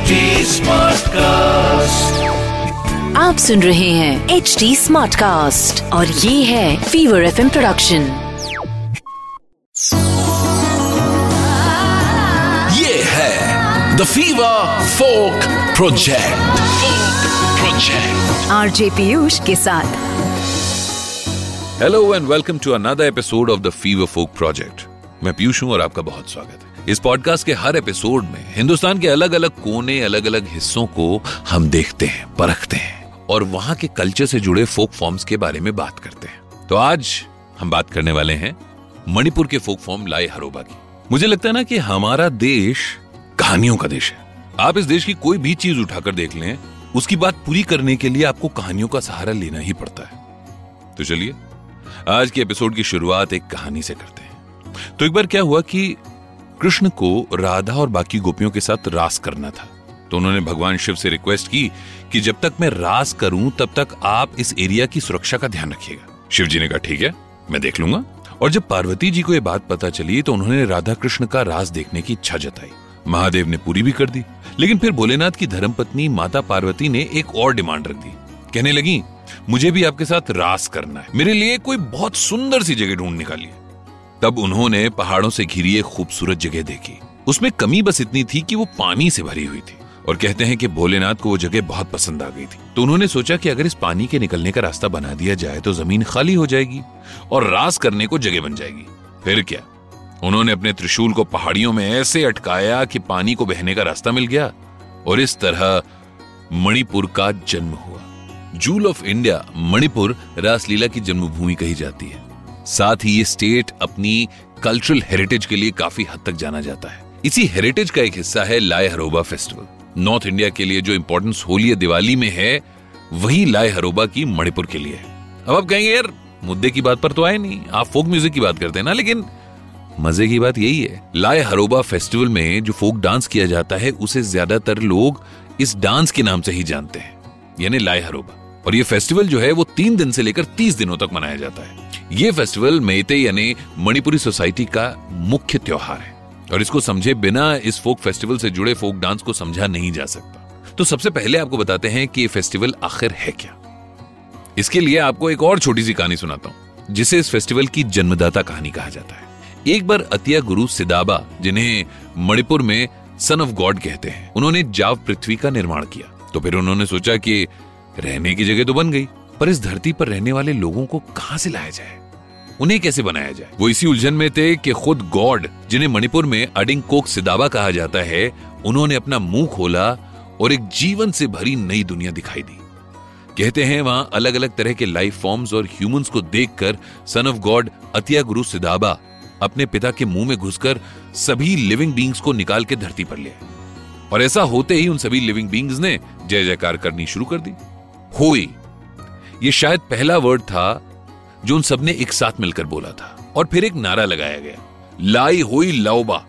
HD Smartcast. आप सुन रहे हैं एच डी स्मार्ट कास्ट और ये है फीवर एफ़ प्रोडक्शन ये है the Fever Folk Project project RJ Piyush के साथ. Hello and welcome to another episode of the Fever Folk Project मैं पीयूष हूँ और आपका बहुत स्वागत है। इस पॉडकास्ट के हर एपिसोड में हिंदुस्तान के अलग अलग कोने अलग अलग हिस्सों को हम देखते हैं, परखते हैं और वहाँ के कल्चर से जुड़े फोक फॉर्म्स के बारे में बात करते हैं। तो आज हम बात करने वाले हैं मणिपुर के फोक फॉर्म लाई हरोबा की। मुझे लगता है ना कि हमारा देश कहानियों का देश है। आप इस देश की कोई भी चीज़ उठाकर देख लें, उसकी बात पूरी करने के लिए आपको कहानियों का सहारा लेना ही पड़ता है। तो चलिए, आज के एपिसोड की शुरुआत एक कहानी से करते हैं। तो एक बार क्या हुआ कि कृष्ण को राधा और बाकी गोपियों के साथ रास करना था। तो उन्होंने भगवान शिव से रिक्वेस्ट की कि जब तक मैं रास करूँ, तब तक आप इस एरिया की सुरक्षा का ध्यान रखिएगा। शिव जी ने कहा, ठीक है, मैं देख लूँगा। और जब पार्वती जी को यह बात पता चली तो उन्होंने राधा कृष्ण का रास देखने की इच्छा जताई। महादेव ने पूरी भी कर दी। लेकिन फिर भोलेनाथ की धर्मपत्नी माता पार्वती ने एक और डिमांड रख दी। कहने लगी, मुझे भी आपके साथ रास करना है। मेरे लिए कोई बहुत सुंदर सी जगह ढूंढ निकालिए। तब उन्होंने पहाड़ों से घिरी एक खूबसूरत जगह देखी। उसमें कमी बस इतनी थी कि वो पानी से भरी हुई थी। और कहते हैं कि भोलेनाथ को वो जगह बहुत पसंद आ गई थी। तो उन्होंने सोचा कि अगर इस पानी के निकलने का रास्ता बना दिया जाए तो ज़मीन खाली हो जाएगी और रास करने को जगह बन जाएगी। फिर क्या? उन्होंने अपने त्रिशूल को पहाड़ियों में ऐसे अटकाया कि पानी को बहने का रास्ता मिल गया और इस तरह मणिपुर का जन्म हुआ। Jewel of India, Manipur Raslila की जन्मभूमि कही जाती है। साथ ही ये स्टेट अपनी कल्चरल हेरिटेज के लिए काफ़ी हद तक जाना जाता है। इसी हेरिटेज का एक हिस्सा है लाए हरोबा फेस्टिवल नॉर्थ इंडिया के लिए जो इंपॉर्टेंस होली दिवाली में है, वही लाए हरोबा की मणिपुर के लिए है। अब आप कहेंगे, यार, मुद्दे की बात पर तो आए नहीं। आप फोक म्यूज़िक की बात करते हैं ना, लेकिन मज़े की बात यही है। लाए हरोबा फेस्टिवल में जो फोक डांस किया जाता है, उसे ज़्यादातर लोग इस डांस के नाम से ही जानते हैं, यानी लाए हरोबा और ये फेस्टिवल जो है, वो तीन दिन से लेकर तीस दिनों तक मनाया जाता है। ये फेस्टिवल मेते यानी मणिपुरी सोसाइटी का मुख्य त्योहार है। और इसको समझे बिना इस फोक फेस्टिवल से जुड़े फोक डांस को समझा नहीं जा सकता। तो सबसे पहले आपको बताते हैं कि ये फेस्टिवल आखिर है क्या। इसके लिए आपको एक और छोटी सी कहानी सुनाता हूँ, जिसे इस फेस्टिवल की जन्मदाता कहानी कहा जाता है। एक बार अतिया गुरु सिदाबा, जिन्हें मणिपुर में सन ऑफ़ गॉड कहते हैं, उन्होंने जाव पृथ्वी का निर्माण किया। तो फिर उन्होंने सोचा कि रहने की जगह तो बन गई, पर इस धरती पर रहने वाले लोगों को कहाँ से लाया जाए? उन्हें कैसे बनाया जाए? वो इसी उलझन में थे कि खुद गॉड, जिन्हें मणिपुर में अडिंग कोक सिदाबा कहा जाता है, उन्होंने अपना मुँह खोला और एक जीवन से भरी नई दुनिया दिखाई दी। कहते हैं वहाँ अलग अलग तरह के लाइफ फॉर्म्स और ह्यूमंस को देखकर सन ऑफ़ गॉड अतिया गुरु सिदाबा अपने पिता के मुँह में घुसकर सभी लिविंग बींग्स को निकाल के धरती पर ले और ऐसा होते ही उन सभी लिविंग बींग्स ने जय जयकार करनी शुरू कर दी। हुई, ये शायद पहला वर्ड था जो उन सबने एक साथ मिलकर बोला था। और फिर एक नारा लगाया गया। लाई हुई लाओबा,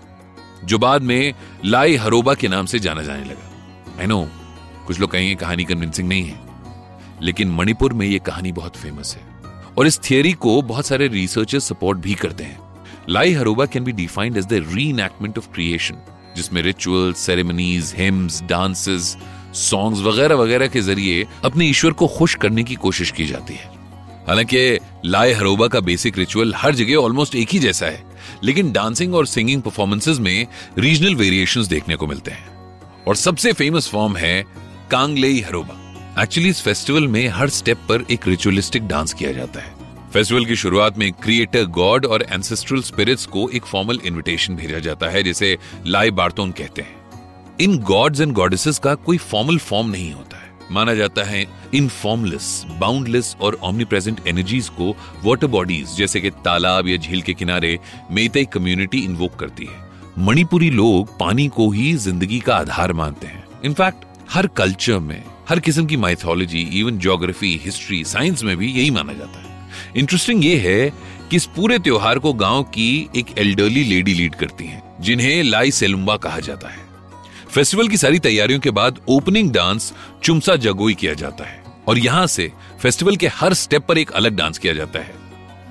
जो बाद में लाई हरोबा के नाम से जाना जाने लगा। आई नो कुछ लोग कहेंगे कहानी कन्विंसिंग नहीं है। लेकिन मणिपुर में यह कहानी बहुत फ़ेमस है। और इस थियोरी को बहुत सारे रिसर्चर्स सपोर्ट भी करते हैं। Lai Haraoba can be defined as the री ऑफ़ क्रिएशन जिसमें ritual ceremonies hymns dances songs वगैरह वगैरह के ज़रिए अपने ईश्वर को खुश करने की कोशिश की जाती है। हालाँकि लाए हरोबा का बेसिक रिचुअल हर जगह ऑलमोस्ट एक ही जैसा है, लेकिन डांसिंग और सिंगिंग परफॉर्मेंसेज में रीजनल वेरिएशंस देखने को मिलते हैं। और सबसे फ़ेमस फॉर्म है कांगलेई हरोबा। एक्चुअली इस फेस्टिवल में हर स्टेप पर एक रिचुअलिस्टिक डांस किया जाता है। फेस्टिवल की शुरुआत में क्रिएटर गॉड और एंसेस्ट्रल स्पिरिट्स को एक फॉर्मल इनविटेशन भेजा जाता है, जिसे लाई बार्तोन कहते हैं। इन गॉड्स एंड गॉडेसेस का कोई फॉर्मल फॉर्म नहीं होता। माना जाता है इनफॉर्मलेस बाउंडलेस और ऑमनी प्रेजेंट एनर्जीज को वाटर बॉडीज जैसे कि तालाब या झील के किनारे मेतई कम्युनिटी इन्वोक करती है। मणिपुरी लोग पानी को ही ज़िंदगी का आधार मानते हैं। इनफैक्ट हर कल्चर में, हर किस्म की mythology even geography history science में भी यही माना जाता है। इंटरेस्टिंग ये है कि इस पूरे त्योहार को गाँव की एक एल्डरली लेडी लीड करती हैं, जिन्हें लाई सेलुम्बा कहा जाता है। फेस्टिवल की सारी तैयारियों के बाद ओपनिंग डांस चुमसा जगोई किया जाता है और यहाँ से फेस्टिवल के हर स्टेप पर एक अलग डांस किया जाता है,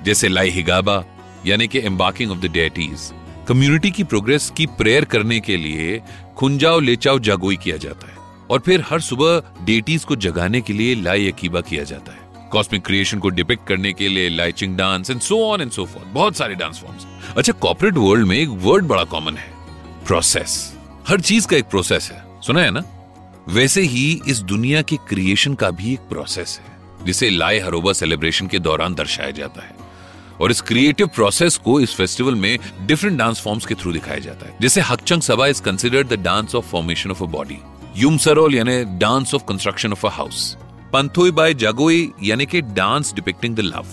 जैसे लाई हिगाबा, यानी कि embarking of the deities community की प्रोग्रेस की प्रेयर करने के लिए खुंजाओ लेचाओ जागोई किया जाता है और फिर हर सुबह डेटीज को जगाने के लिए लाई अकीबा किया जाता है। कॉस्मिक क्रिएशन को डिपिक्ट करने के लिए Laiching dance and so on and so forth बहुत सारे डांस फॉर्म्स अच्छा कॉर्पोरेट वर्ल्ड में एक वर्ड बड़ा कॉमन है प्रोसेस हर चीज़ का एक प्रोसेस है। सुना है ना? वैसे ही इस दुनिया के क्रिएशन का भी एक प्रोसेस है, जिसे लाए हरोबा सेलिब्रेशन के दौरान दर्शाया जाता है। और इस क्रिएटिव प्रोसेस को इस फेस्टिवल में डिफरेंट डांस फॉर्म्स के थ्रू दिखाया जाता है। जैसे Hakchang Saba is considered the dance of formation of a body Yumsarol यानी dance of construction of a house Panthoibi Jagoi यानी कि dance depicting the love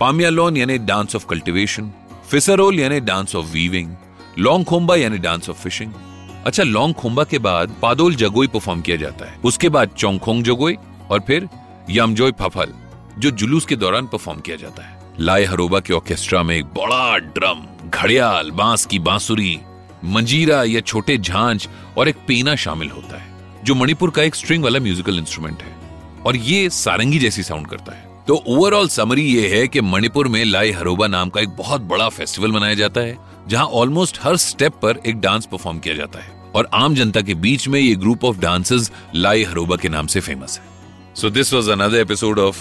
Pamialon यानी डांस ऑफ़ कल्टिवेशन फिसरोल यानी dance of weaving Long Khomba यानी dance of fishing अच्छा long खोम्बा के बाद पादोल Jagoi perform किया जाता है। उसके बाद चौंगखोंग जगोई और फिर यामजोय फफल, जो जुलूस के दौरान परफॉर्म किया जाता है। लाए हरोबा के ऑर्केस्ट्रा में एक बड़ा ड्रम घड़ियाल, बाँस की बांसुरी, मंजीरा या छोटे झांझ और एक पेना शामिल होता है, जो मणिपुर का एक स्ट्रिंग वाला म्यूजिकल इंस्ट्रूमेंट है। और ये सारंगी जैसी साउंड करता है। तो ओवरऑल समरी ये है कि मणिपुर में लाई हरोबा नाम का एक बहुत बड़ा फेस्टिवल मनाया जाता है, जहाँ ऑलमोस्ट हर स्टेप पर एक डांस परफॉर्म किया जाता है। और आम जनता के बीच में ये ग्रुप ऑफ़ डांसर्स लाई हरोबा के नाम से फ़ेमस है। So this was another episode of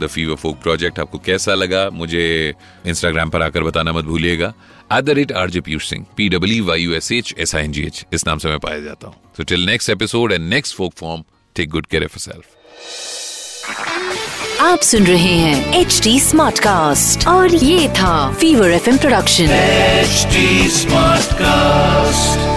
the Fever Folk Project आपको कैसा लगा? मुझे इंस्टाग्राम पर आकर बताना मत भूलिएगा। At the rate R J Piyush Singh P W Y U S H S I N G H इस नाम से मैं पाया जाता हूँ। So till next episode and next folk form take good care of self आप सुन रहे हैं एच डी स्मार्ट कास्ट और ये था Fever F production H smart cast